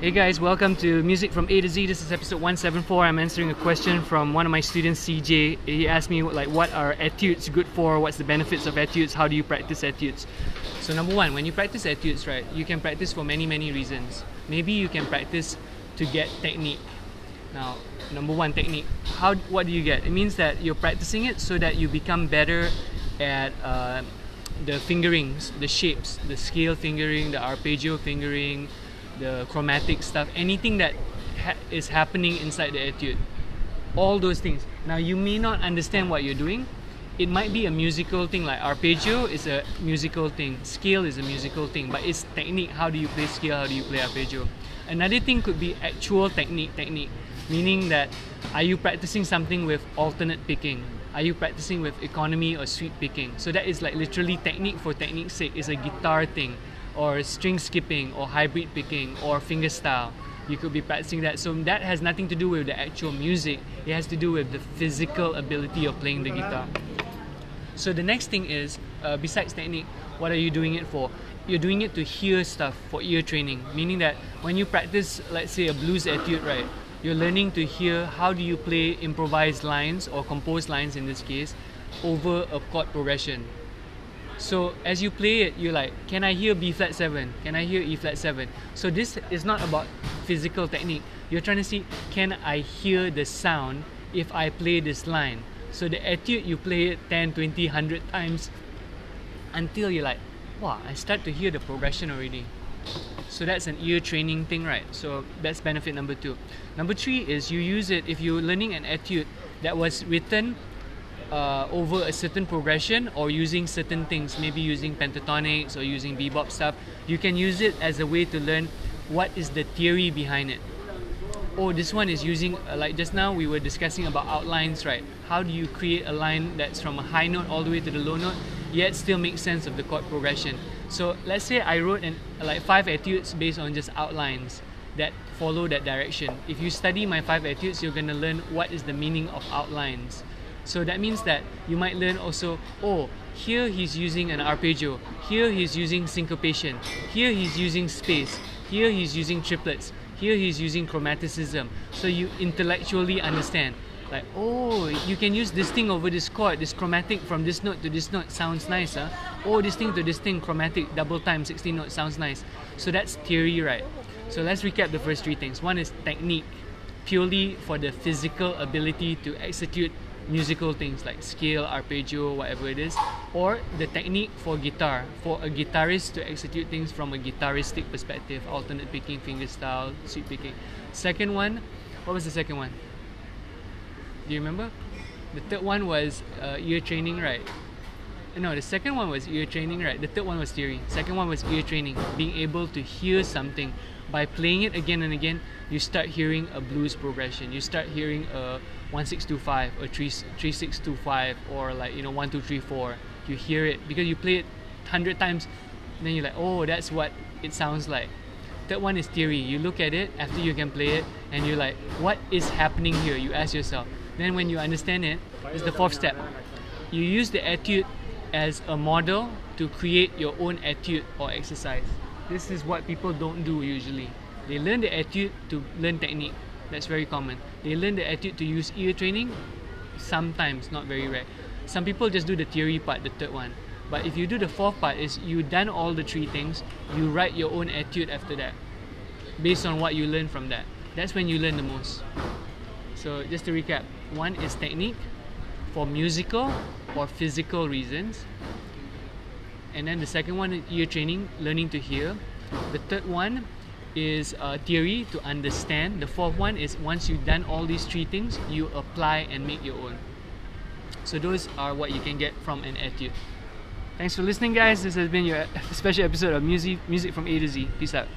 Hey guys, welcome to Music from A to Z. This is episode 174. I'm answering a question from one of my students, CJ. He asked me like what are etudes good for? What's the benefits of etudes? How do you practice etudes? So number one, when you practice etudes, right, you can practice for many, many reasons. Maybe you can practice to get technique. Now, number one, technique. How what do you get? It means that you're practicing it so that you become better at uh, the fingerings, the shapes, the scale fingering, the arpeggio fingering, the chromatic stuff, anything that ha- is happening inside the etude. All those things. Now, you may not understand what you're doing. It might be a musical thing, like arpeggio is a musical thing, scale is a musical thing, but it's technique. How do you play scale? How do you play arpeggio? Another thing could be actual technique, technique, meaning that are you practicing something with alternate picking? Are you practicing with economy or sweep picking? So that is like literally technique for technique's sake. It's a guitar thing or string skipping or hybrid picking or fingerstyle you could be practicing that. So that has nothing to do with the actual music. It has to do with the physical ability of playing the guitar. So the next thing is uh, besides technique what are you doing it for? You're doing it to hear stuff for ear training meaning that when you practice let's say a blues etude right you're learning to hear how do you play improvised lines or composed lines in this case over a chord progression so as you play it, you're like, can I hear B flat 7? Can I hear E flat 7? So this is not about physical technique. You're trying to see, can I hear the sound if I play this line? So the etude, you play it 10, 20, 100 times until you're like, wow, I start to hear the progression already. So that's an ear training thing, right? So that's benefit number two. Number three is you use it if you're learning an etude that was written uh, over a certain progression or using certain things, maybe using pentatonics or using bebop stuff, you can use it as a way to learn what is the theory behind it. Oh, this one is using, uh, like just now we were discussing about outlines, right? How do you create a line that's from a high note all the way to the low note, yet still make sense of the chord progression? So let's say I wrote an, like five etudes based on just outlines that follow that direction. If you study my five etudes, you're gonna learn what is the meaning of outlines. So that means that you might learn also, oh, here he's using an arpeggio, here he's using syncopation, here he's using space, here he's using triplets, here he's using chromaticism. So you intellectually understand. Like, oh, you can use this thing over this chord, this chromatic from this note to this note sounds nice, huh? Oh, this thing to this thing, chromatic, double time, 16 note sounds nice. So that's theory, right? So let's recap the first three things. One is technique, purely for the physical ability to execute musical things like scale, arpeggio, whatever it is, or the technique for guitar, for a guitarist to execute things from a guitaristic perspective, alternate picking, fingerstyle, sweep picking. Second one, what was the second one? Do you remember? The third one was uh, ear training, right? No, the second one was ear training, right? The third one was theory. Second one was ear training, being able to hear something. By playing it again and again, you start hearing a blues progression. You start hearing a 1625 or 3, 3625 or like, you know, 1234. You hear it because you play it 100 times, then you're like, oh, that's what it sounds like. that one is theory. You look at it after you can play it and you're like, what is happening here? You ask yourself. Then when you understand it, it's the fourth step. You use the etude as a model to create your own etude or exercise. This is what people don't do usually. They learn the etude to learn technique. That's very common. They learn the etude to use ear training. Sometimes, not very rare. Some people just do the theory part, the third one. But if you do the fourth part, is you done all the three things. You write your own etude after that, based on what you learn from that. That's when you learn the most. So just to recap, one is technique for musical or physical reasons. And then the second one is ear training, learning to hear. The third one is uh, theory to understand. The fourth one is once you've done all these three things, you apply and make your own. So those are what you can get from an etude. Thanks for listening, guys. This has been your special episode of Music Music from A to Z. Peace out.